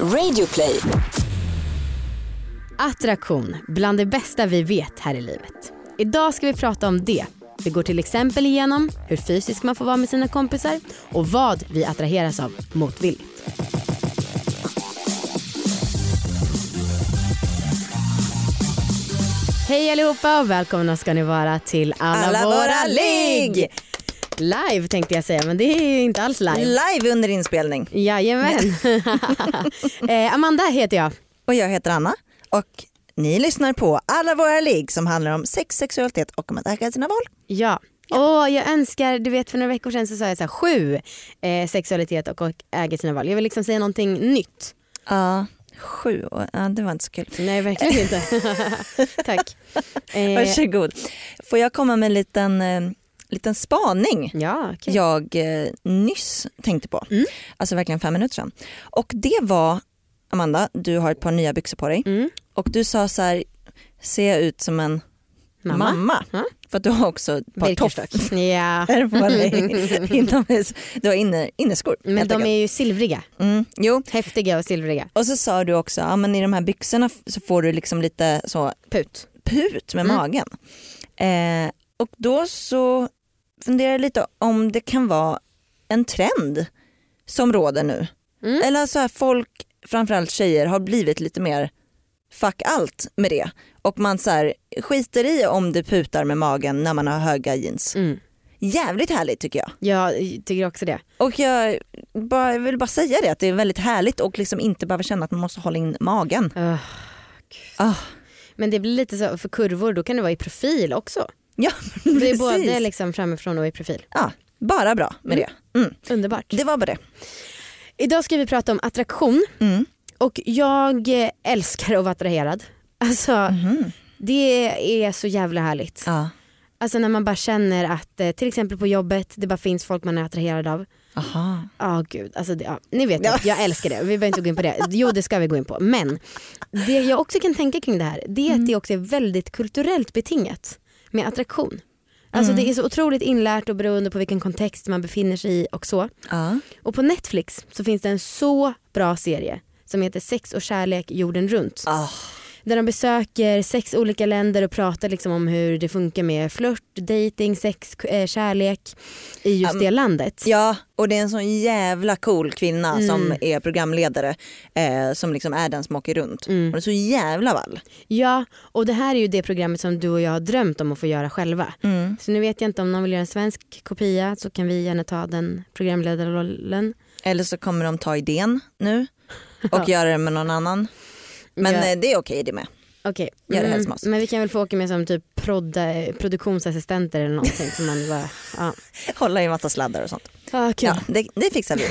Radioplay. Attraktion, bland det bästa vi vet här i livet. Idag ska vi prata om det. Vi går till exempel igenom hur fysisk man får vara med sina kompisar och vad vi attraheras av motvilligt. Hej allihopa och välkomna ska ni vara till Alla, Alla våra ligg! Live tänkte jag säga men det är ju inte alls live. Live under inspelning. Jajamän. eh, Amanda heter jag. Och jag heter Anna och ni lyssnar på alla våra ligg som handlar om sex, sexualitet och om att äga sina val. Ja. Åh, jag önskar, du vet för några veckor sedan så sa jag så här, sju eh, sexualitet och, och äger sina val. Jag vill liksom säga någonting nytt. Ja, sju. Ja, det var inte så kul. Nej verkligen inte. Tack. Eh, Varsågod. Får jag komma med en liten, eh, liten spaning ja, okej. jag eh, nyss tänkte på. Mm. Alltså verkligen fem minuter sedan. Och det var, Amanda, du har ett par nya byxor på dig Mm. och du sa så här, ser jag ut som en Mamma. mamma? Ja. För att du har också ett par tofflor på dig inomhus. Du har inne, inneskor. Men de är ju silvriga. mm, jo. Häftiga och silvriga. Och så sa du också, ja, men i de här byxorna så får du liksom lite så Put. put med Mm. magen. Eh, och då så funderar jag lite om det kan vara en trend som råder nu. Mm. Eller så här folk, framförallt tjejer, har blivit lite mer fuck allt med det. Och man så här, skiter i om det putar med magen när man har höga jeans. Mm. Jävligt härligt tycker jag. Jag tycker också det. Och jag, bara, vill bara säga det att det är väldigt härligt och liksom inte behöva känna att man måste hålla in magen. Öh, Ah, Men det blir lite så för kurvor, då kan det vara i profil också. Ja, Det är precis. både liksom framifrån och i profil. ja, bara bra med det. Mm. Underbart. Det var bara det. Idag ska vi prata om attraktion. Mm. Och jag eh, älskar att vara attraherad. Alltså Mhm. det är så jävla härligt. Ja. Alltså när man bara känner att eh, till exempel på jobbet det bara finns folk man är attraherad av. Aha. Ja gud, alltså det, ja, ni vet Ja. jag älskar det. Vi behöver inte gå in på det. Jo det ska vi gå in på. Men det jag också kan tänka kring det här det är att det också är väldigt kulturellt betingat med attraktion. Alltså det är så otroligt inlärt och beroende på vilken kontext man befinner sig i och så. Ja. Och på Netflix så finns det en så bra serie som heter Sex och kärlek jorden runt. Ah. Där de besöker sex olika länder och pratar liksom om hur det funkar med flört, dating, sex, eh, kärlek i just Um, det landet. ja, och det är en sån jävla cool kvinna Mm. som är programledare eh, som liksom är den som åker runt. Mm. Det är så jävla vall. Ja, och det här är ju det programmet som du och jag har drömt om att få göra själva. Mm. Så nu vet jag inte om någon vill göra en svensk kopia så kan vi gärna ta den programledarrollen. Eller så kommer de ta idén nu och göra det med någon annan. Men Ja. eh, det är okej det med. Okej, Gör det helst med oss. men vi kan väl få åka med som typ prodda, produktionsassistenter eller någonting. som man bara, ja. Hålla i massa sladdar och sånt. Ah, kul. Ja, det, det fixar vi.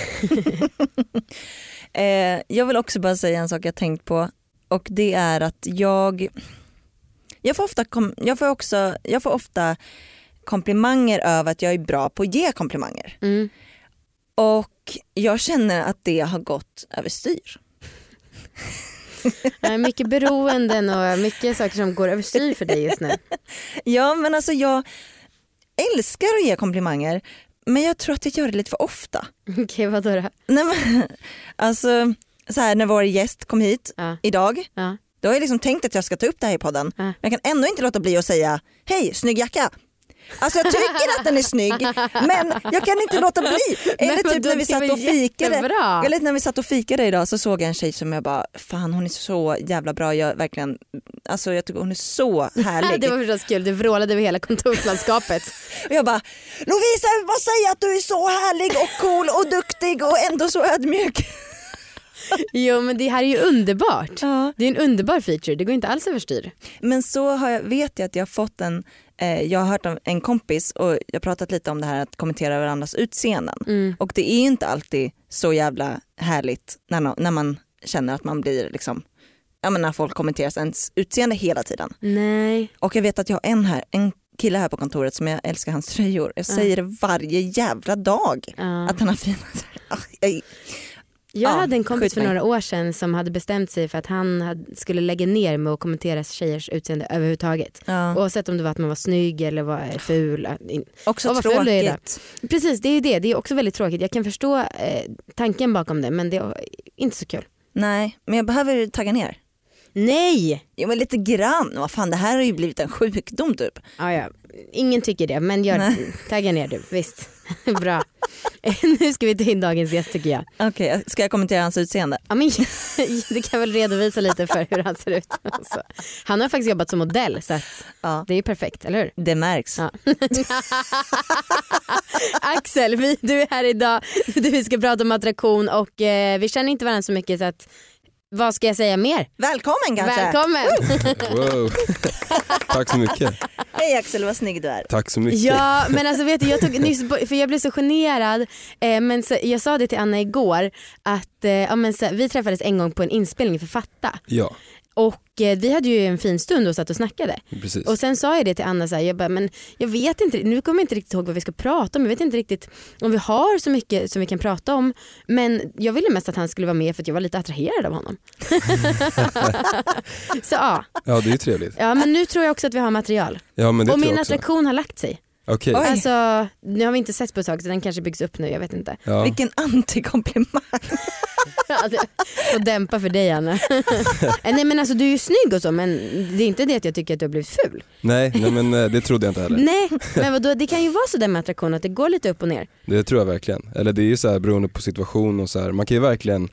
eh, jag vill också bara säga en sak jag tänkt på och det är att jag, jag, får, ofta kom, jag, får, också, jag får ofta komplimanger över att jag är bra på att ge komplimanger. Mm. Och jag känner att det har gått överstyr. Mycket beroenden och mycket saker som går överstyr för dig just nu. Ja men alltså jag älskar att ge komplimanger men jag tror att jag gör det lite för ofta. Okej, vadå då? Nej, men, alltså, så här, när vår gäst kom hit Ja. idag Ja. Då har jag liksom tänkt att jag ska ta upp det här i podden. Ja. Men jag kan ändå inte låta bli att säga hej, snygg jacka. Alltså jag tycker att den är snygg men jag kan inte låta bli. Eller typ när vi satt och fikade. jättebra. Eller när vi satt och fikade idag så såg jag en tjej som jag bara, fan hon är så jävla bra. Jag verkligen, alltså jag tycker hon är så härlig. Det var förstås kul, du vrålade över hela kontorslandskapet. Och jag bara, Lovisa jag vill bara säga att du är så härlig och cool och duktig och ändå så ödmjuk. Jo men det här är ju underbart. Ja. Det är en underbar feature, det går inte alls överstyr. Men så jag, vet jag att jag har fått en, jag har hört av en kompis och jag har pratat lite om det här att kommentera varandras utseenden. Mm. Och det är inte alltid så jävla härligt när, no- när man känner att man blir liksom, ja men när folk kommenterar ens utseende hela tiden. Nej. Och jag vet att jag har en här, en kille här på kontoret som jag älskar hans tröjor. Jag säger det varje jävla dag. Ja. Att han har fina tröjor. Jag- Ja, hade en kompis för några år sedan som hade bestämt sig för att han hade, skulle lägga ner med att kommentera tjejers utseende överhuvudtaget. Ja. Oavsett om det var att man var snygg eller var ful. Också och vad ful tråkigt. Precis, det är ju det. Det är också väldigt tråkigt. Jag kan förstå eh, tanken bakom det men det är inte så kul. Nej, men jag behöver tagga ner. Nej! Jo men lite grann, vad fan det här har ju blivit en sjukdom typ. Ja, ja. Ingen tycker det men gör, tagga ner du, visst. Bra. nu ska vi ta in dagens gäst tycker jag. Okej, ska jag kommentera hans utseende? Ja, men, du kan väl redovisa lite för hur han ser ut. Alltså. Han har faktiskt jobbat som modell så att Ja, det är perfekt, eller hur? det märks. Ja. Axel, vi, du är här idag. Du, vi ska prata om attraktion och eh, vi känner inte varandra så mycket så att vad ska jag säga mer? Välkommen kanske! Välkommen! Wow. Tack så mycket. Hej Axel, vad snygg du är. Tack så mycket. Ja men alltså vet du jag tog nyss, för jag blev så generad eh, men så, jag sa det till Anna igår att eh, ja, men så, vi träffades en gång på en inspelning för Fatta Ja, och vi hade ju en fin stund och satt och snackade precis. och sen sa jag det till Anna så här, jag bara, men jag vet inte, nu kommer jag inte riktigt ihåg vad vi ska prata om, jag vet inte riktigt om vi har så mycket som vi kan prata om men jag ville mest att han skulle vara med för att jag var lite attraherad av honom. så ja, Ja det är ju trevligt. ja men nu tror jag också att vi har material Ja men det och min också. attraktion har lagt sig. Oj. Alltså, nu har vi inte sett på ett tag så den kanske byggs upp nu, jag vet inte. Ja. Vilken antikomplimang. Får dämpa för dig Anna. Eh, Nej men alltså du är ju snygg och så men det är inte det att jag tycker att du har blivit ful. Nej, nej men eh, det trodde jag inte heller. Nej men vadå, det kan ju vara så där med attraktion att det går lite upp och ner. Det tror jag verkligen. Eller det är ju så här beroende på situation och så här. man kan ju verkligen,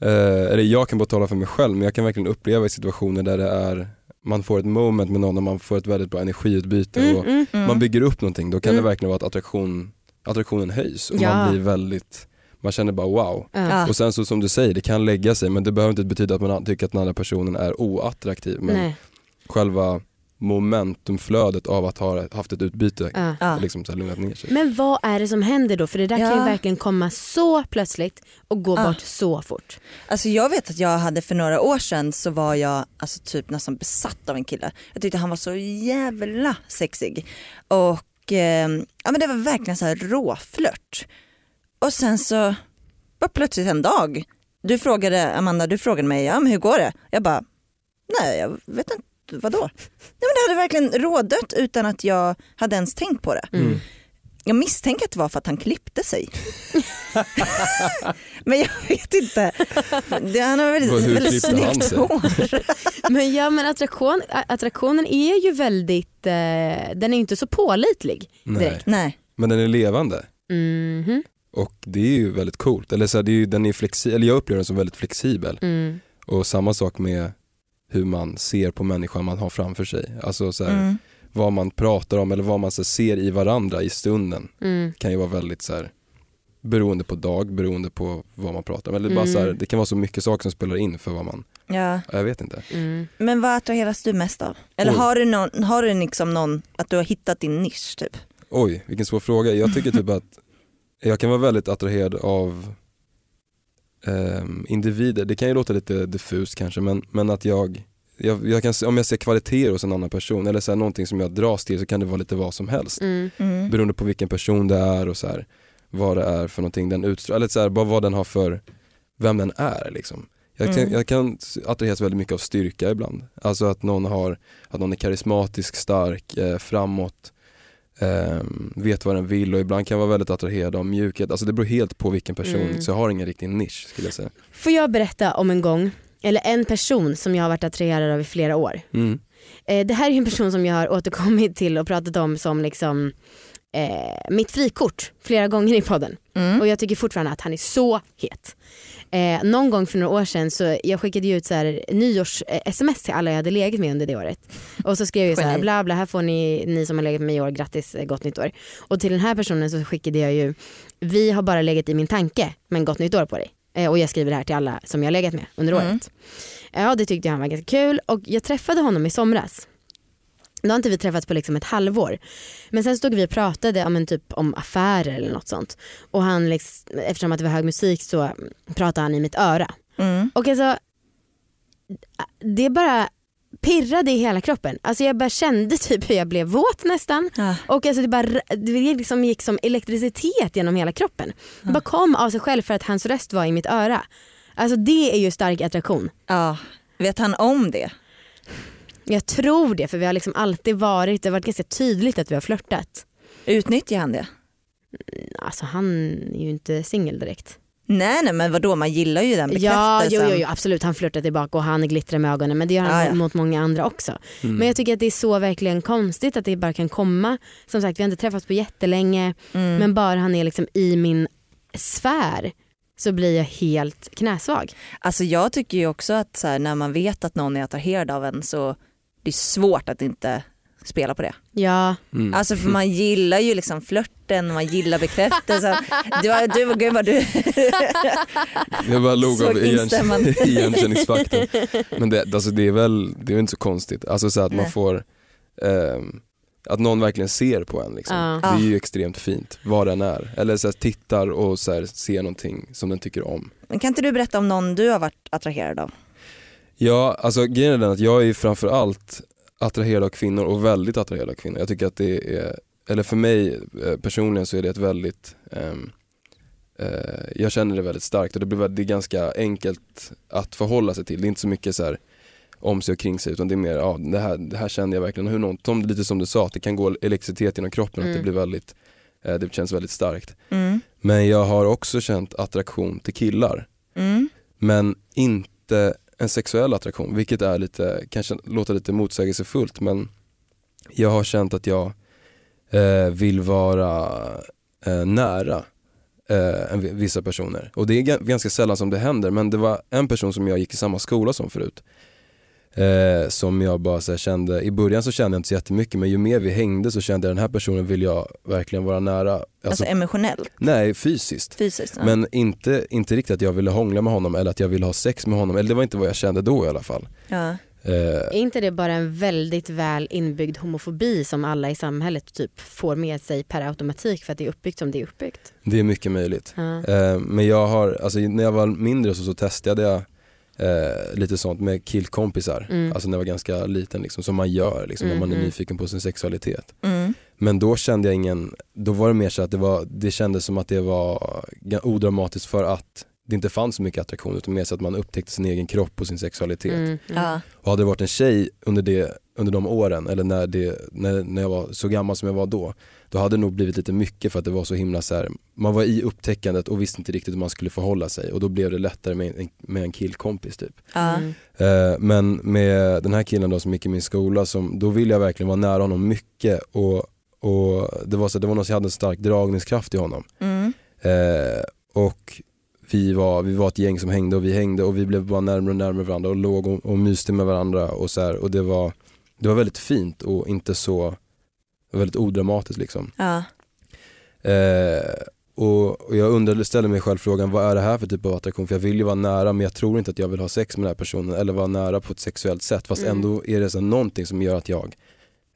eh, eller jag kan bara tala för mig själv men jag kan verkligen uppleva i situationer där det är man får ett moment med någon och man får ett väldigt bra energiutbyte Mm, och mm. man bygger upp någonting då kan Mm. det verkligen vara att attraktion, attraktionen höjs och Ja. man blir väldigt, man känner bara wow. Ja. Ja. Och sen så som du säger, det kan lägga sig men det behöver inte betyda att man tycker att den andra personen är oattraktiv. Men Nej. själva momentumflödet av att ha haft ett utbyte Ja. Ja. liksom så här lugnat ner sig. Men vad är det som händer då? För det där kan ju Ja. verkligen komma så plötsligt och gå Ja. bort så fort. Alltså jag vet att jag hade för några år sedan så var jag alltså typ nästan besatt av en kille. Jag tyckte han var så jävla sexig. Och eh, ja, men det var verkligen så här råflört. Och sen så, bara plötsligt en dag, du frågade Amanda, du frågade mig, ja men hur går det? Jag bara, nej jag vet inte, vadå? Nej men det hade verkligen rådött utan att jag hade ens tänkt på det. Mm. Jag misstänker att det var för att han klippte sig. Men jag vet inte. Det, han har väldigt, hur väldigt snyggt sig? Men hår. ja men attraktion, attraktionen är ju väldigt, eh, den är inte så pålitlig Nej. direkt. Nej. Men den är levande Mhm. och det är ju väldigt coolt. Eller så här, det är ju, den är flexi- eller jag upplever den som väldigt flexibel. Mm. Och samma sak med hur man ser på människan man har framför sig. Alltså så här, Mm. vad man pratar om eller vad man så här, ser i varandra i stunden Mm. kan ju vara väldigt så här, beroende på dag, beroende på vad man pratar om. Eller bara Mm. så här, det kan vara så mycket saker som spelar in för vad man, Ja. jag vet inte. Mm. Men vad attraheras du mest av? Eller Oj. har du, någon, har du liksom någon, att du har hittat din nisch typ? Oj, vilken svår fråga. Jag tycker typ att jag kan vara väldigt attraherad av ehm, individer. Det kan ju låta lite diffust kanske men, men att jag, jag, jag kan, om jag ser kvaliteter hos en annan person eller så här, någonting som jag dras till så kan det vara lite vad som helst. Mm. Mm. Beroende på vilken person det är och så här, vad det är för någonting den utstrålar, eller så här, bara vad den har för, vem den är liksom. Jag kan, Mm. jag kan attraheras väldigt mycket av styrka ibland. Alltså att någon, har, att någon är karismatisk, stark, eh, framåt, vet vad den vill och ibland kan jag vara väldigt attraherad av mjukhet. Alltså det beror helt på vilken person, Mm. så jag har ingen riktig nisch skulle jag säga. Får jag berätta om en gång, eller en person som jag har varit attraherad av i flera år. Mm. Eh, det här är en person som jag har återkommit till och pratat om som liksom eh, mitt frikort flera gånger i podden. Mm. Och jag tycker fortfarande att han är så het. Eh, någon gång för några år sedan så jag skickade ut så här nyårs eh, till alla jag hade legat med under det året. Och så skrev jag så här bla bla här får ni, ni som har legat med mig i år, grattis, eh, gott nytt år. Och till den här personen så skickade jag ju, vi har bara legat i min tanke men gott nytt år på dig. Eh, och jag skriver det här till alla som jag har legat med under Mm. året. Ja det tyckte jag han var ganska kul och jag träffade honom i somras. Då har inte vi träffats på liksom ett halvår. Men sen stod vi och pratade ja, men typ om affärer eller något sånt. Och han, liksom, eftersom att det var hög musik så pratade han i mitt öra. Mm. Och alltså, det bara pirrade i hela kroppen. Alltså jag bara kände typ hur jag blev våt nästan. Ja. Och alltså det, bara, det liksom gick som elektricitet genom hela kroppen. Det bara kom av sig själv för att hans röst var i mitt öra. Alltså det är ju stark attraktion. ja. Vet han om det? Jag tror det för vi har liksom alltid varit, det har varit ganska tydligt att vi har flörtat. Utnyttjar han det? Alltså han är ju inte singel direkt. Nej nej men vadå man gillar ju den Ja, bekräftelsen. jo, jo, jo, absolut. Han flörtar tillbaka och han glittrar med ögonen men det gör han Ja, ja. mot många andra också. Mm. Men jag tycker att det är så verkligen konstigt att det bara kan komma. Som sagt vi har inte träffats på jättelänge Mm. men bara han är liksom i min sfär så blir jag helt knäsvag. Alltså jag tycker ju också att så här, när man vet att någon är attraherad av en så det är svårt att inte spela på det. Ja, Mm. Alltså för man gillar ju liksom flörten, man gillar bekräftelsen. Du, var- du, gud vad du... Jag bara log av igenkänningsfaktorn. Men det, alltså det är väl det är väl inte så konstigt. Alltså så att man får, ehm, att någon verkligen ser på en. Liksom. Ja. Det är ju extremt fint, vad den är. Eller så här, tittar och så här, ser någonting som den tycker om. Men kan inte du berätta om någon du har varit attraherad av? Ja, alltså grejen är den att jag är framförallt attraherad av kvinnor och väldigt attraherad av kvinnor. Jag tycker att det är, eller för mig eh, personligen så är det ett väldigt, ehm, eh, jag känner det väldigt starkt och det, blir, det är ganska enkelt att förhålla sig till. Det är inte så mycket så här om sig och kring sig utan det är mer, ja det här, det här känner jag verkligen. Hur någon, lite som du sa, att det kan gå elektricitet genom kroppen, att det Mm. blir väldigt, eh, det känns väldigt starkt. Mm. Men jag har också känt attraktion till killar Mm. men inte en sexuell attraktion, vilket är lite, kanske låter lite motsägelsefullt men jag har känt att jag eh, vill vara eh, nära eh, vissa personer. Och det är ganska sällan som det händer men det var en person som jag gick i samma skola som förut. Eh, som jag bara så kände, i början så kände jag inte så jättemycket men ju mer vi hängde så kände jag den här personen vill jag verkligen vara nära. Alltså, Alltså emotionellt, nej fysiskt. fysiskt? ja. Men inte, inte riktigt att jag ville hångla med honom eller att jag ville ha sex med honom, eller det var inte vad jag kände då i alla fall. ja. Eh, är inte det bara en väldigt väl inbyggd homofobi som alla i samhället typ får med sig per automatik för att det är uppbyggt som det är uppbyggt? det är mycket möjligt. Ja. Eh, men jag har, alltså när jag var mindre så, så testade jag eh, lite sånt med killkompisar, Mm. alltså när jag var ganska liten liksom, som man gör liksom, när man är Mhm. nyfiken på sin sexualitet. Mm. Men då kände jag ingen, då var det mer så att det, var, det kändes som att det var odramatiskt för att det inte fanns så mycket attraktion utan mer så att man upptäckte sin egen kropp och sin sexualitet. Mm, mm. Och hade det varit en tjej under, det, under de åren, eller när, det, när, när jag var så gammal som jag var då, då hade det nog blivit lite mycket för att det var så himla så här, man var i upptäckandet och visste inte riktigt hur man skulle förhålla sig och då blev det lättare med en, med en killkompis typ. Mm. Eh, men med den här killen då som gick i min skola, som, då ville jag verkligen vara nära honom mycket och, och det var så det var någon som hade en stark dragningskraft i honom. Mm. Eh, och vi var, vi var ett gäng som hängde och vi hängde och vi blev bara närmare och närmare varandra och låg och, och myste med varandra och så här, och det var, det var väldigt fint och inte så, väldigt odramatiskt liksom. Ja. Eh, och, och jag undrade, ställde mig själv frågan, vad är det här för typ av attraktion? För jag vill ju vara nära men jag tror inte att jag vill ha sex med den här personen eller vara nära på ett sexuellt sätt fast Mm. ändå är det så någonting som gör att jag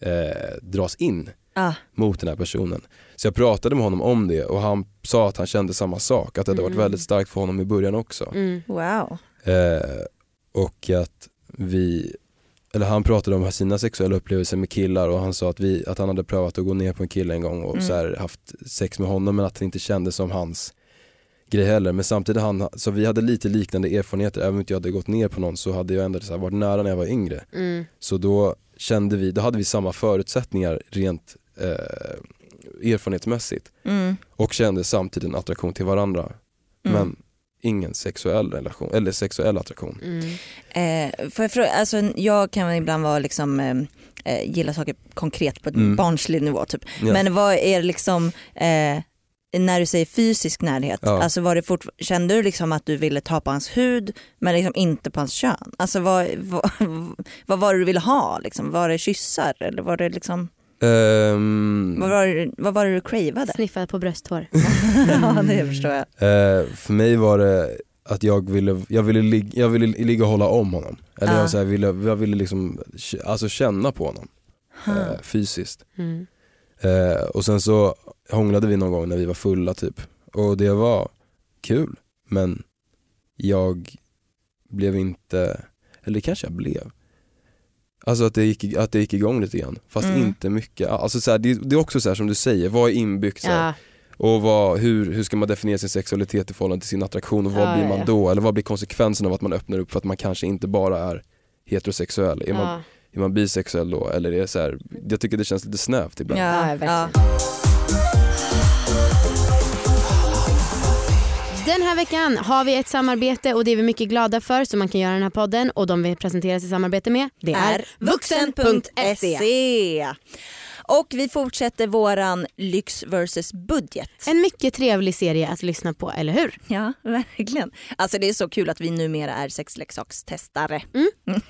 eh, dras in Ja. mot den här personen. Så jag pratade med honom om det och han sa att han kände samma sak, att det hade varit Mm. väldigt starkt för honom i början också. Mm. Wow. Eh, och att vi, eller han pratade om sina sexuella upplevelser med killar och han sa att, vi, att han hade prövat att gå ner på en kille en gång och Mm. så här, haft sex med honom men att det inte kändes som hans grej heller. Men samtidigt, han, så vi hade lite liknande erfarenheter, även om inte jag hade gått ner på någon så hade jag ändå så här, varit nära när jag var yngre. Mm. Så då kände vi, då hade vi samma förutsättningar rent eh, erfarenhetsmässigt Mm. och kände samtidigt en attraktion till varandra. Mm. Men ingen sexuell relation, eller sexuell attraktion. Mm. Eh, jag, fråga, alltså, jag kan ibland vara liksom, eh, eh, gilla saker konkret på Mm. barnslig nivå. Typ. Ja. Men vad är liksom, eh, när du säger fysisk närhet, Ja. alltså var det fort, kände du liksom att du ville ta på hans hud men liksom inte på hans kön? Alltså vad, vad, vad var det du ville ha? Liksom? Var det kyssar eller var det liksom, Ehm, vad, var det, vad var det du cravade? Sniffa på brösthår. ja det förstår jag. eh, för mig var det att jag ville, jag ville, lig, jag ville ligga och hålla om honom. Eller Ja. jag, så här, ville, jag ville liksom, alltså känna på honom Hmm. eh, fysiskt. Mm. Eh, och sen så hånglade vi någon gång när vi var fulla typ. Och det var kul. Men jag blev inte, eller kanske jag blev. Alltså att det gick, att det gick igång lite grann. Fast Mm. inte mycket. Alltså så här, det, det är också så här som du säger, vad är inbyggt? Så här, Ja. Och vad, hur, hur ska man definiera sin sexualitet i förhållande till sin attraktion och vad Ja, blir man ja. då? Eller vad blir konsekvensen av att man öppnar upp för att man kanske inte bara är heterosexuell? Är, man, är man bisexuell då? Eller är det så här, jag tycker det känns lite snävt ibland. Ja, verkligen. Den här veckan har vi ett samarbete och det är vi mycket glada för så man kan göra den här podden och de vi presenteras i samarbete med det är vuxen.se. Och vi fortsätter våran lyx versus budget. En mycket trevlig serie att lyssna på, eller hur? Ja, verkligen. Alltså det är så kul att vi numera är sexleksakstestare. Mm.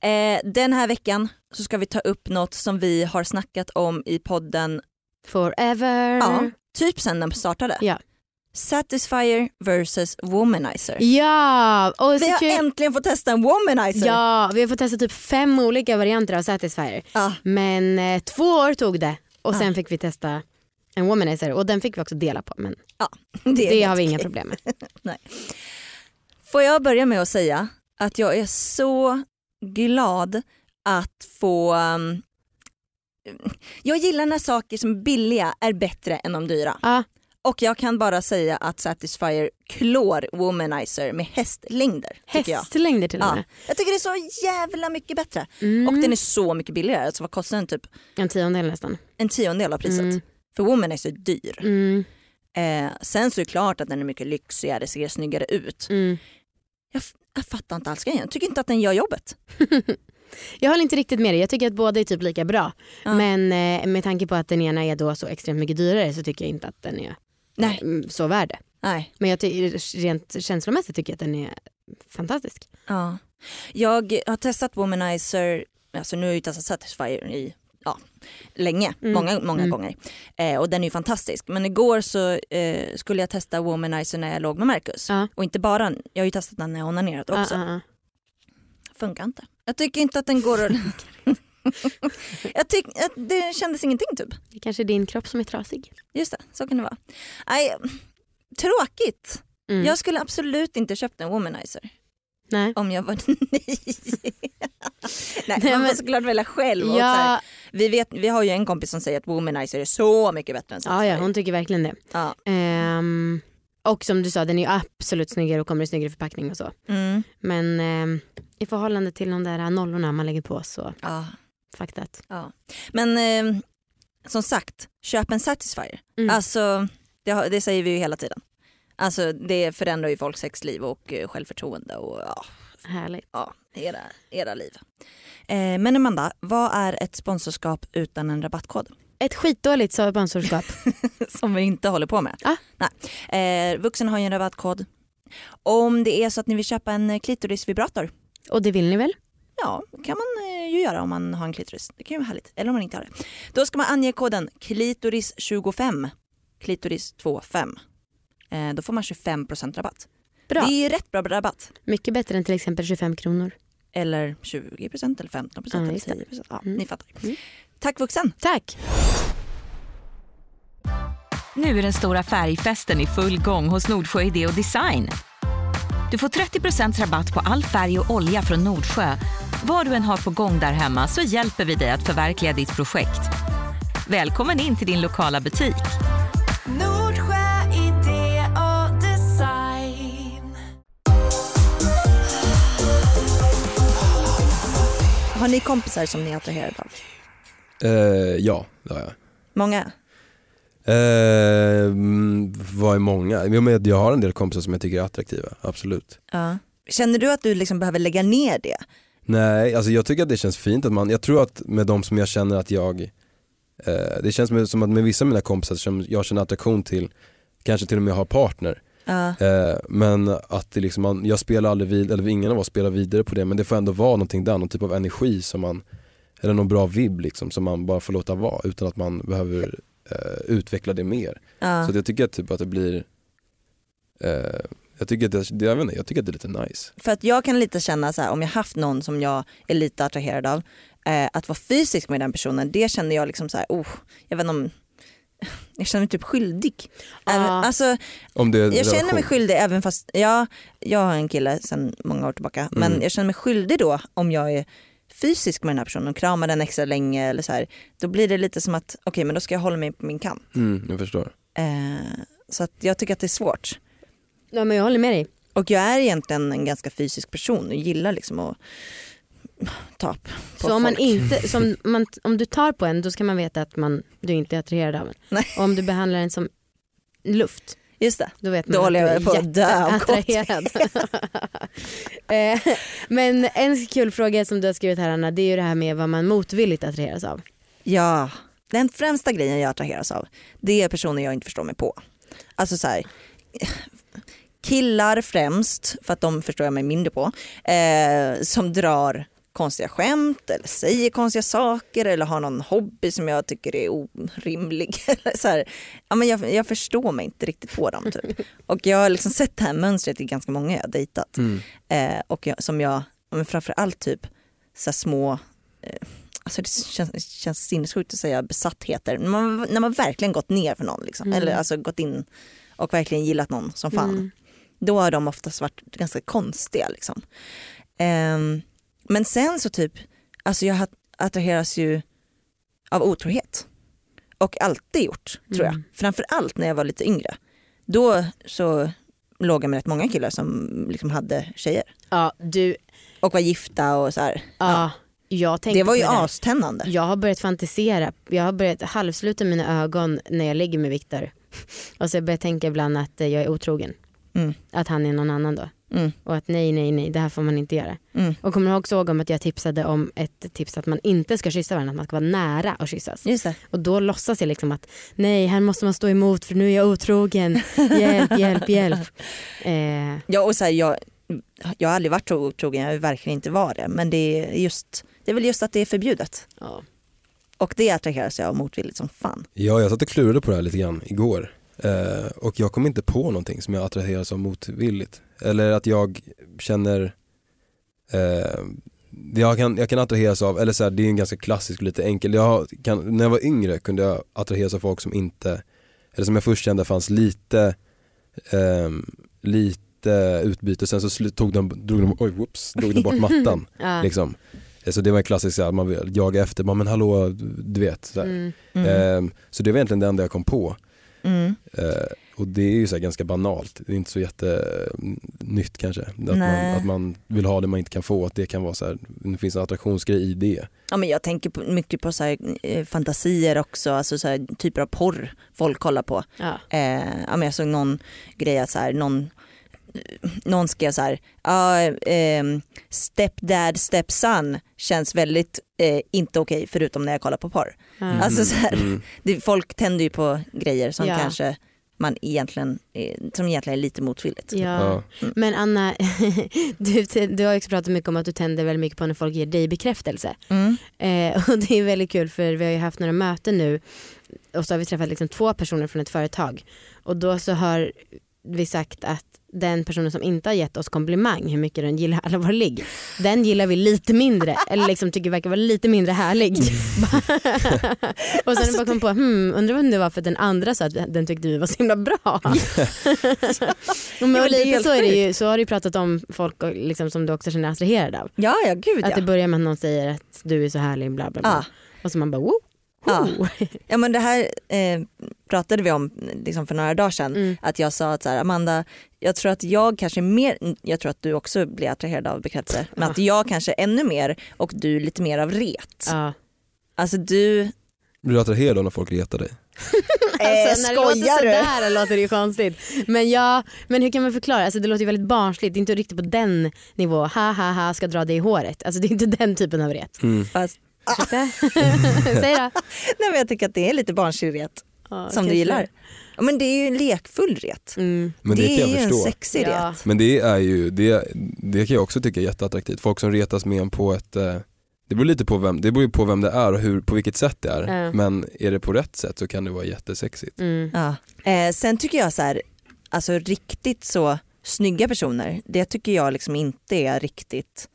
eh, den här veckan så ska vi ta upp något som vi har snackat om i podden Forever. ja, typ sen den startade. Ja. Satisfyer versus womanizer. Ja, och Vi har kul. äntligen fått testa en womanizer. Ja, vi har fått testa typ fem olika varianter av Satisfyer. Ja, Men eh, två år tog det och sen Ja. fick vi testa en womanizer och den fick vi också dela på men det, är det helt har vi inga problem med. Får jag börja med att säga att jag är så glad att få... um, jag gillar när saker som är billiga är bättre än de dyra. Ja, Och jag kan bara säga att Satisfyer klår Womanizer med hästlängder. Hästlängder till och Ja. med. jag tycker det är så jävla mycket bättre. Mm. Och den är så mycket billigare. Alltså vad kostar den? Typ En tiondel nästan. en tiondel av priset. Mm. För Womanizer är dyr. Mm. Eh, sen så är det klart att den är mycket lyxigare, ser snyggare ut. Mm. Jag, jag fattar inte alls grejen. Jag tycker inte att den gör jobbet. Jag håller inte riktigt med dig, jag tycker att båda är typ lika bra. Ja. Men eh, med tanke på att den ena är då så extremt mycket dyrare så tycker jag inte att den är Nej. mm, så värd det. Nej. Men jag rent känslomässigt tycker jag att den är fantastisk. Ja. Jag har testat Womanizer, alltså nu har jag ju testat Satisfyer i ja, länge, Mm. många, många Mm. gånger. Eh, och den är ju fantastisk. Men igår så eh, skulle jag testa Womanizer när jag låg med Marcus. Ja. Och inte bara, jag har ju testat den när jag onanerat också. Ja, ja. Funkar inte. Jag tycker inte att den går att... jag att det kändes ingenting typ. Det kanske är din kropp som är trasig. Just det, så kan det vara. Nej, tråkigt. Mm. Jag skulle absolut inte köpt en Womanizer Nej. om jag var nej. Nej, Nej, man får såklart välja själv. Och så här, Ja, vi, vet, vi har ju en kompis som säger att Womanizer är så mycket bättre än ja, ja, hon tycker verkligen det. ja. Ehm, och som du sa, den är ju absolut snyggare och kommer i snyggare förpackning och så. Mm. Men ehm, i förhållande till de där nollorna man lägger på så ja, faktat. ja. Men eh, som sagt, köp en Satisfyer. Mm. Alltså, det, har- det säger vi ju hela tiden. Alltså det förändrar ju folks sexliv och eh, självförtroende och ja, Härligt. ja, era, era liv. Eh, men Amanda, vad är ett sponsorskap utan en rabattkod? Ett skitdåligt sponsorskap. Som vi inte håller på med. Ja. Nej. Eh, vuxen har ju en rabattkod. Om det är så att ni vill köpa en eh, klitorisvibrator, och det vill ni väl? Ja kan man eh, ju göra om man har en klitoris. Det kan ju vara härligt. Eller om man inte har det. Då ska man ange koden klitoris25. Klitoris25. Eh, då får man 25% rabatt. Bra. Det är rätt bra rabatt. Mycket bättre än till exempel 25 kronor. Eller 20% eller 15% Ja, eller just det. 10%. Ja, Mm. Ni fattar. Mm. Tack vuxen. Tack. Nu är den stora färgfesten i full gång hos Nordsjö Idé och Design. Du får 30% rabatt på all färg och olja från Nordsjö. Vad du än har på gång där hemma så hjälper vi dig att förverkliga ditt projekt. Välkommen in till din lokala butik. Nordsjö idé och design. Har ni kompisar som ni är attraherade av? Eh, ja, det har jag. Många? Mm, vad är många? Jo, men Jag har en del kompisar som jag tycker är attraktiva, absolut. Ja. Känner du att du liksom behöver lägga ner det? Nej, alltså jag tycker att det känns fint att man, jag tror att med de som jag känner att jag, eh, det känns som att med vissa av mina kompisar som jag känner attraktion till, kanske till och med har partner. Ja. Eh, men att det liksom, man, jag spelar aldrig vid, eller ingen av oss spelar vidare på det men det får ändå vara någonting där, någon typ av energi som man, eller någon bra vibb liksom som man bara får låta vara utan att man behöver eh, utveckla det mer. Ja. Så jag tycker att, typ att det blir, eh, jag, tycker att det, jag, vet inte, jag tycker att det är lite nice. För att jag kan lite känna så här, om jag haft någon som jag är lite attraherad av, eh, att vara fysisk med den personen, det känner jag liksom så här, oh, jag vet inte om, jag känner mig typ skyldig. Även, alltså, Om det är jag känner mig relation. skyldig även fast, ja, jag har en kille sedan många år tillbaka, men Mm. jag känner mig skyldig då om jag är fysisk med den här personen och kramar den extra länge eller så här, då blir det lite som att, okej men då ska jag hålla mig på min kant. Mm, jag förstår. Eh, så att jag tycker att det är svårt. Ja, men jag håller med dig. Och jag är egentligen en ganska fysisk person och gillar liksom att ta på Så om, man folk. inte, som man, om du tar på en då ska man veta att man, du inte är attraherad av en. Nej. Och om du behandlar en som luft. Just det. Då vet man Då att håller jag på att dö av jätteattraherad. Eh, Men en kul fråga som du har skrivit här Anna, det är ju det här med vad man motvilligt attraheras av. Ja, den främsta grejen jag attraheras av det är personer jag inte förstår mig på. Alltså så här, killar främst, för att de förstår jag mig mindre på, eh, som drar konstiga skämt eller säger konstiga saker eller har någon hobby som jag tycker är orimlig. Så här, ja, men jag, jag förstår mig inte riktigt på dem. Typ. Och jag har liksom sett det här mönstret i ganska många jag har dejtat. Mm. Eh, och jag, som jag, ja, men framförallt typ så små, eh, alltså det känns, känns sinnessjukt att säga besattheter, när man, när man verkligen gått ner för någon liksom. Mm. eller alltså gått in och verkligen gillat någon som fan. Mm. Då har de oftast varit ganska konstiga liksom. Ehm, men sen så typ, alltså jag attraheras ju av otrohet. Och alltid gjort tror jag. Mm. Framförallt när jag var lite yngre. Då så låg jag med rätt många killar som liksom hade tjejer. Ja, du, Och var gifta och så här. ja, tänkte Det var ju aständande. Jag har börjat fantisera, jag har börjat halvsluta mina ögon när jag ligger med Viktor. Och så har jag börjat tänka ibland att eh, jag är otrogen. Mm. Att han är någon annan då. Mm. Och att nej, nej, nej, det här får man inte göra. Mm. Och kommer du också ihåg om att jag tipsade om ett tips att man inte ska kyssa varandra, att man ska vara nära att kyssas. Och då låtsas jag liksom att nej, här måste man stå emot för nu är jag otrogen. Hjälp, hjälp, hjälp. Eh, Ja, och så här, jag, jag har aldrig varit otrogen, jag vill verkligen inte vara det. Men det är, just, det är väl just att det är förbjudet. ja. Och det attraheras jag av motvilligt som fan. Ja, jag satt och klurade på det här lite grann igår. Eh, och jag kom inte på någonting som jag attraheras av motvilligt. Eller att jag känner, eh, jag, kan, jag kan attraheras av, eller så här, det är en ganska klassisk lite enkel, jag kan, när jag var yngre kunde jag attraheras av folk som inte, eller som jag först kände fanns lite, eh, lite utbyte, sen så tog de, drog de, oj, whoops, drog de bort mattan. Ja. liksom. Eh, Så det var en klassisk, så här, man vill jaga efter, men hallå, du vet. Så. Mm. Mm. Ehm, så det var egentligen det enda jag kom på. Mm. Eh, och det är ju så här ganska banalt, det är inte så jättenytt kanske. Att man, att man vill ha det man inte kan få, att det kan vara så här, det finns en attraktionsgrej i det. Ja, men jag tänker på, mycket på så här, eh, fantasier också, alltså så här, typer av porr folk kollar på. Ja. Eh, ja, men jag såg någon grej att så här, någon, någon skrev så här, ja, ehm, stepdad, stepson känns väldigt eh, inte okej förutom när jag kollar på porr. Ja. Alltså så här, Mm. det, folk tänder ju på grejer som Ja. kanske man egentligen, eh, som egentligen är lite motvilligt. Ja. Ja. Men Anna, du, du har ju också pratat mycket om att du tänder väldigt mycket på när folk ger dig bekräftelse. Mm. Eh, och det är väldigt kul för vi har ju haft några möten nu och så har vi träffat liksom två personer från ett företag och då så har vi sagt att den personen som inte har gett oss komplimang hur mycket den gillar alla våra ligg, den gillar vi lite mindre eller liksom tycker verkar vara lite mindre härlig. och sen bara kom på, hmm, undrar om det var för att den andra sa att den tyckte vi var så himla bra. men det är lite så är det ju, så har du pratat om folk och liksom, som du också känner dig attraherad av. Ja, ja gud Att ja. det börjar med att någon säger att du är så härlig bla bla bla. Ja. Och så man bara woo, Ja. Ja men det här eh, pratade vi om liksom för några dagar sedan. Mm. Att jag sa att så här, Amanda, jag tror att jag kanske mer, jag tror att du också blir attraherad av bekräftelse. Men Ja. att jag kanske ännu mer och du lite mer av ret. Ja. Alltså du, Blir du attraherad av när folk retar dig? Alltså, när det låter du? sådär låter det ju konstigt. Men ja, men hur kan man förklara? Alltså, det låter ju väldigt barnsligt, det är inte riktigt på den nivå, ha ha ha ska dra dig i håret. Alltså, det är inte den typen av ret. Mm. Fast? Säg då. nej men jag tycker att det är lite barnslig ret Ja, som kanske. du gillar. Ja, men det är ju en lekfull ret. Mm. Men det, det kan är jag ju en sexig Ja. ret. Men det är ju, det, det kan jag också tycka är jätteattraktivt. Folk som retas med en på ett, eh, det beror lite på vem, det beror på vem det är och hur, på vilket sätt det är. Ja. Men är det på rätt sätt så kan det vara jättesexigt. Mm. Ja. Eh, sen tycker jag så här, alltså riktigt så snygga personer, det tycker jag liksom inte är riktigt,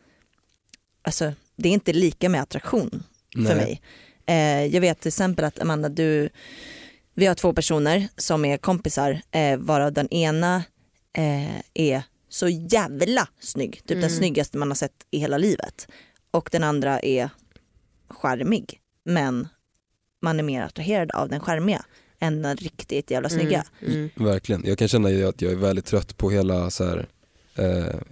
alltså det är inte lika med attraktion för Nej. mig. Eh, jag vet till exempel att Amanda, du, vi har två personer som är kompisar eh, varav den ena eh, är så jävla snygg, typ den Mm. snyggaste man har sett i hela livet. Och den andra är charmig men man är mer attraherad av den charmiga än den riktigt jävla snygga. Mm. Mm. Verkligen. Jag kan känna att jag är väldigt trött på hela så här,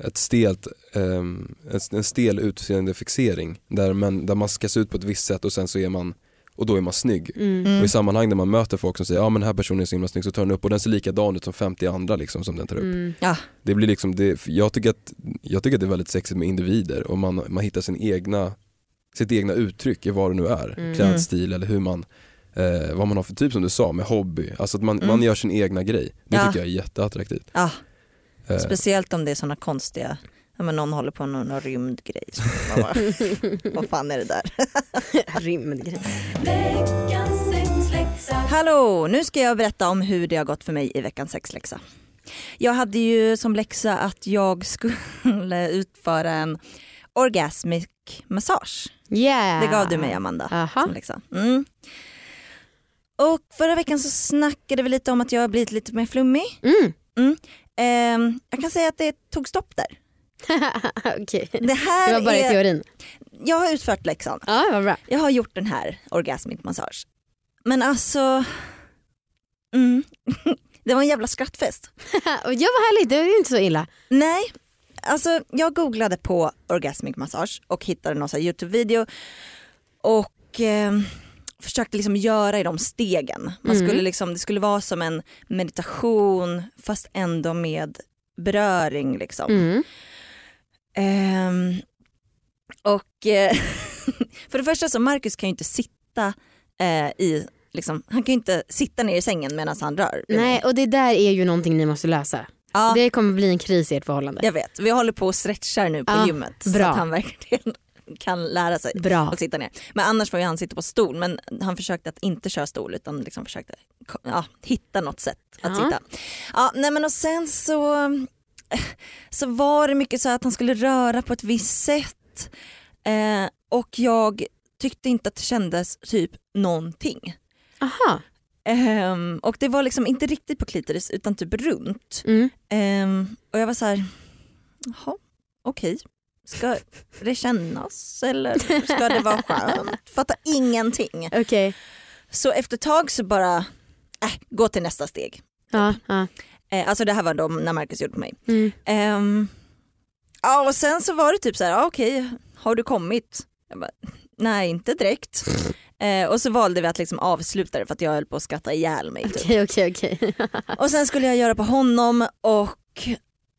ett stelt, ehm, en, stel utseendefixering där man, där man ska se ut på ett visst sätt och sen så är man och då är man snygg. Mm. Och i sammanhang där man möter folk som säger ja men den här personen är så himla snygg så tar den upp och den ser likadan ut som 50 andra liksom som den tar upp. Mm. Ja. Det blir liksom, det, jag, tycker att, jag tycker att det är väldigt sexigt med individer och man, man hittar sin egna, sitt egna uttryck i vad det nu är. Mm. Klädstil eller hur man, eh, vad man har för typ som du sa med hobby. Alltså att man, Mm. man gör sin egna grej. Det Ja. tycker jag är jätteattraktivt. Ja, Eh, speciellt om det är såna konstiga, ja, men någon håller på med någon rymdgrej. Bara, Vad fan är det där? Rymdgrej. Hallå, nu ska jag berätta om hur det har gått för mig i veckans sexläxa. Jag hade ju som läxa att jag skulle utföra en orgasmic massage. Yeah. Det gav du mig Amanda. Aha. Som läxa. Mm. Och förra veckan så snackade vi lite om att jag har blivit lite mer flummig. Mm. Ehm, jag kan säga att det tog stopp där. Okej. Det här Det var bara i är, teorin. jag har utfört läxan. Ja, vad bra. Jag har gjort den här orgasmic massage. Men alltså, mm. det var en jävla skrattfest. Ja, vad härligt, det är ju inte så illa. Nej, alltså jag googlade på orgasmic massage och hittade någon Youtube-video och eh, försökte liksom göra i de stegen. Man Mm. skulle liksom, det skulle vara som en meditation fast ändå med beröring. Liksom. Mm. Ehm, och eh, för det första så Marcus kan ju inte sitta eh, i, liksom, han kan ju inte sitta ner i sängen medan han rör. Nej, och det där är ju någonting ni måste lösa. Ja. Det kommer bli en kris i ert förhållande. Jag vet, vi håller på och stretchar nu på Ja, gymmet så bra. att han verkligen kan lära sig Bra. att sitta ner. Men annars får ju han sitta på stol men han försökte att inte köra stol utan liksom försökte ja, hitta något sätt att Ja. sitta. Ja, nej men och sen så, så var det mycket så att han skulle röra på ett visst sätt eh, och jag tyckte inte att det kändes typ någonting. Aha. Ehm, och det var liksom inte riktigt på klitoris utan typ runt. Mm. Ehm, och jag var så här, jaha, okej. Ska det kännas eller ska det vara skönt? Fattar ingenting. Okej. Så efter ett tag så bara, äh, gå till nästa steg. Ja, ja. Eh, alltså det här var då när Marcus gjorde på mig. Mm. Ehm, ja och sen så var det typ så här, ja, okej, har du kommit? Jag bara, Nej inte direkt. Eh, och så valde vi att liksom avsluta det för att jag höll på att skratta ihjäl mig. Typ. Okej, okej, okej. Och sen skulle jag göra på honom och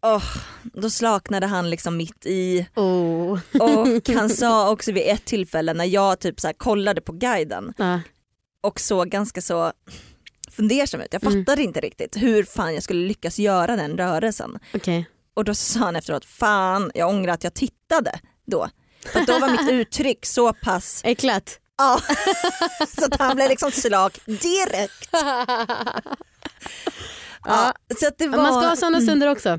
åh, då slaknade han liksom mitt i Oh. och han sa också vid ett tillfälle när jag typ så kollade på guiden Ja. och såg ganska så fundersam ut. Jag Mm. fattade inte riktigt hur fan jag skulle lyckas göra den rörelsen. Okej. Och då sa han efteråt, fan jag ångrar att jag tittade då. För då var mitt uttryck så pass, Äcklat. ja, så att han blev liksom slak direkt. Ja, så att det, var, Man ska ha sådana mm, stunder också.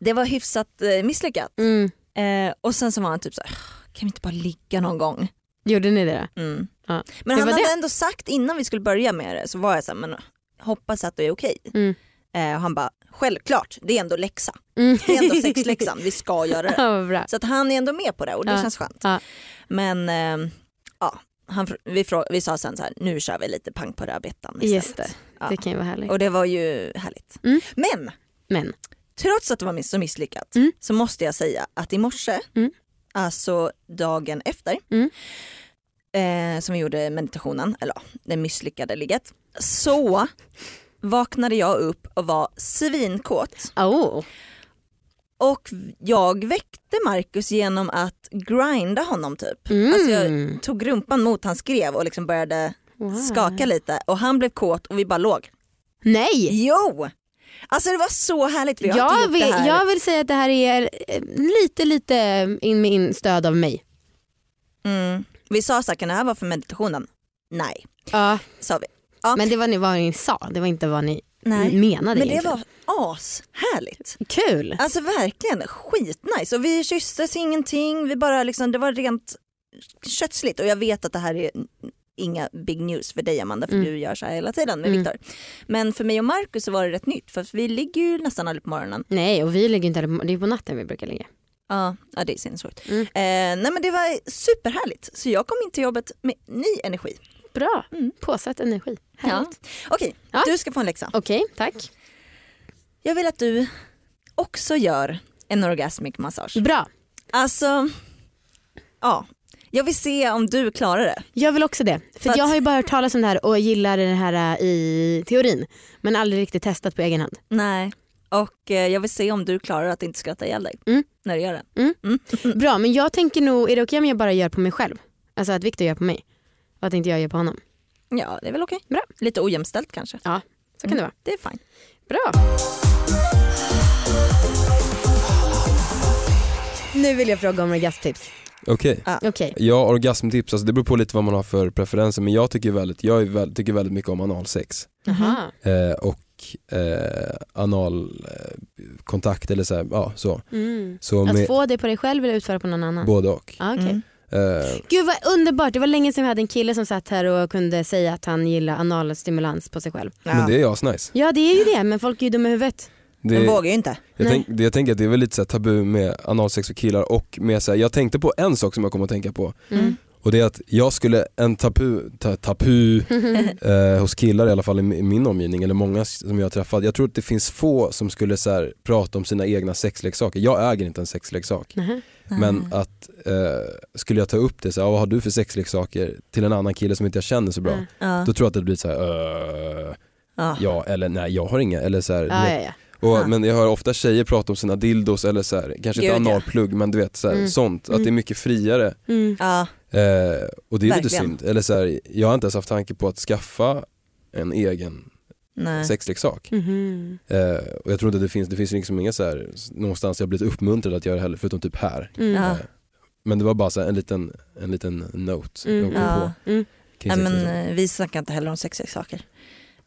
Det var hyfsat eh, misslyckat. Mm. Eh, och sen så var han typ så här, kan vi inte bara ligga någon gång? Gjorde ni det? Mm. Ja. Men Hur han hade det? ändå sagt innan vi skulle börja med det så var jag så här, men hoppas att det är okej. Mm. Eh, och han bara, självklart det är ändå läxa. Mm. Det är ändå sexläxan, vi ska göra det. Ja. Så att han är ändå med på det och det Ja. känns skönt. Men eh, ja, han, vi, vi sa sen så här, nu kör vi lite pang på rödbetan istället. Just det. Det kan ju vara härligt. Och det var ju härligt. Mm. Men Men. Trots att det var så misslyckat Mm. så måste jag säga att i morse, Mm. alltså dagen efter, Mm. eh, som vi gjorde meditationen, eller ja, det misslyckade ligget, så vaknade jag upp och var svinkåt. Oh. Och jag väckte Marcus genom att grinda honom typ. Mm. Alltså jag tog rumpan mot hans skrev och liksom började Wow. skaka lite och han blev kåt och vi bara låg. Nej! Jo! Alltså det var så härligt, vi har Jag vill, det här. jag vill säga att det här är eh, lite, lite in med in stöd av mig. Mm. Vi sa så här, kan det här vara för meditationen? Nej, Ja, sa vi. Ja. men det var vad ni sa, det var inte vad ni Nej. menade Men det egentligen. var ashärligt. Kul! Alltså verkligen skitnice och vi kysstes ingenting, vi bara liksom, det var rent kötsligt och jag vet att det här är inga big news för dig Amanda för Mm. du gör så här hela tiden med Mm. Viktor. Men för mig och Marcus så var det rätt nytt för vi ligger ju nästan aldrig på morgonen. Nej och vi ligger inte på, det är på natten vi brukar ligga. Ja, ja det är sinnessjukt. Mm. Eh, nej men det var superhärligt så jag kom in till jobbet med ny energi. Bra, Mm. påsatt energi. Ja. Okej, Ja. du ska få en läxa. Okej, tack. Jag vill att du också gör en orgasmic massage. Bra. Alltså, ja. Jag vill se om du klarar det. Jag vill också det. För, För att- jag har ju bara hört talas om det här och gillar det här äh, i teorin. Men aldrig riktigt testat på egen hand. Nej. Och eh, jag vill se om du klarar att inte skratta ihjäl dig Mm. när du gör det. Bra men jag tänker nog, är det okej om jag bara gör på mig själv? Alltså att Viktor gör på mig. Och att inte jag gör på honom. Ja det är väl okej. Bra. Lite ojämställt kanske. Ja, så kan det vara. Det är fine. Bra. Nu vill jag fråga om orgasmtips. Okej. Okej. Ja, orgasmtips, alltså det beror på lite vad man har för preferenser men jag tycker väldigt, jag är väl, tycker väldigt mycket om analsex. Jaha. Eh, och eh, analkontakt eller så, här, ja, så. Mm. så Att med, få det på dig själv eller utföra på någon annan? Både och. Ah, okej. Mm. Eh, Gud vad underbart, det var länge sedan vi hade en kille som satt här och kunde säga att han gillar analstimulans på sig själv. Ja. Men det är ju asnice. Ja det är ju det men folk är ju dumma i huvudet. Det, Men vågar ju inte. jag, Nej. tänk, det, jag tänker att det är väl lite så här tabu med analsex för killar och med så här, jag tänkte på en sak som jag kom att tänka på Mm. och det är att jag skulle, en tabu, ta, tabu eh, hos killar i alla fall i, i min omgivning eller många som jag har träffat, jag tror att det finns få som skulle så här, prata om sina egna sexleksaker. Jag äger inte en sexleksak. Nähä. Men att eh, skulle jag ta upp det så här, vad har du för sexleksaker till en annan kille som inte jag känner så bra. Mm. Då tror jag att det blir så här, "Eh, Ja. ja eller nej jag har inga. Eller så här, ja, ja. Och, Ja. Men jag hör ofta tjejer prata om sina dildos eller så här, kanske Gud, inte ja. analplugg men du vet så här, Mm. sånt. Att det är mycket friare. Mm. Ja. Eh, och det är lite Verkligen. synd. Eller så här, jag har inte ens haft tanke på att skaffa en egen Nej. sexleksak. Mhm. Eh, och jag tror inte att det finns, det finns liksom inga så här, någonstans jag blivit uppmuntrad att göra det heller förutom typ här. Mm. Ja. Eh, men det var bara så en, liten, en liten note Mm, jag kom ja. på. Mm. Nej, men eh, vi snackar inte heller om sexleksaker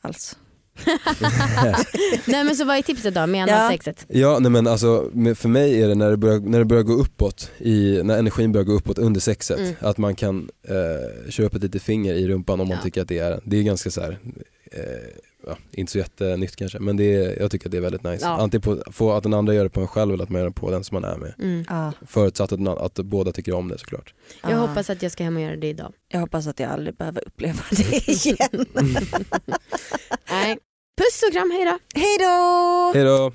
alls. Nej men så vad är tipset då med Ja. analsexet? Ja nej men alltså för mig är det när det börjar, när det börjar gå uppåt, i, när energin börjar gå uppåt under sexet, Mm. att man kan eh, köra upp ett litet finger i rumpan om man Ja. tycker att det är Det är ganska så här, eh, ja, inte så jättenytt kanske men det är, jag tycker att det är väldigt nice. Ja. Antingen på, få att den andra gör det på en själv eller att man gör det på den som man är med. Mm. Ja. Förutsatt att, den, att båda tycker om det såklart. Jag Ja. hoppas att jag ska hem och göra det idag. jag hoppas att jag aldrig behöver uppleva det igen. Nej. Puss och kram, hejdå! Hej då! Hejdå!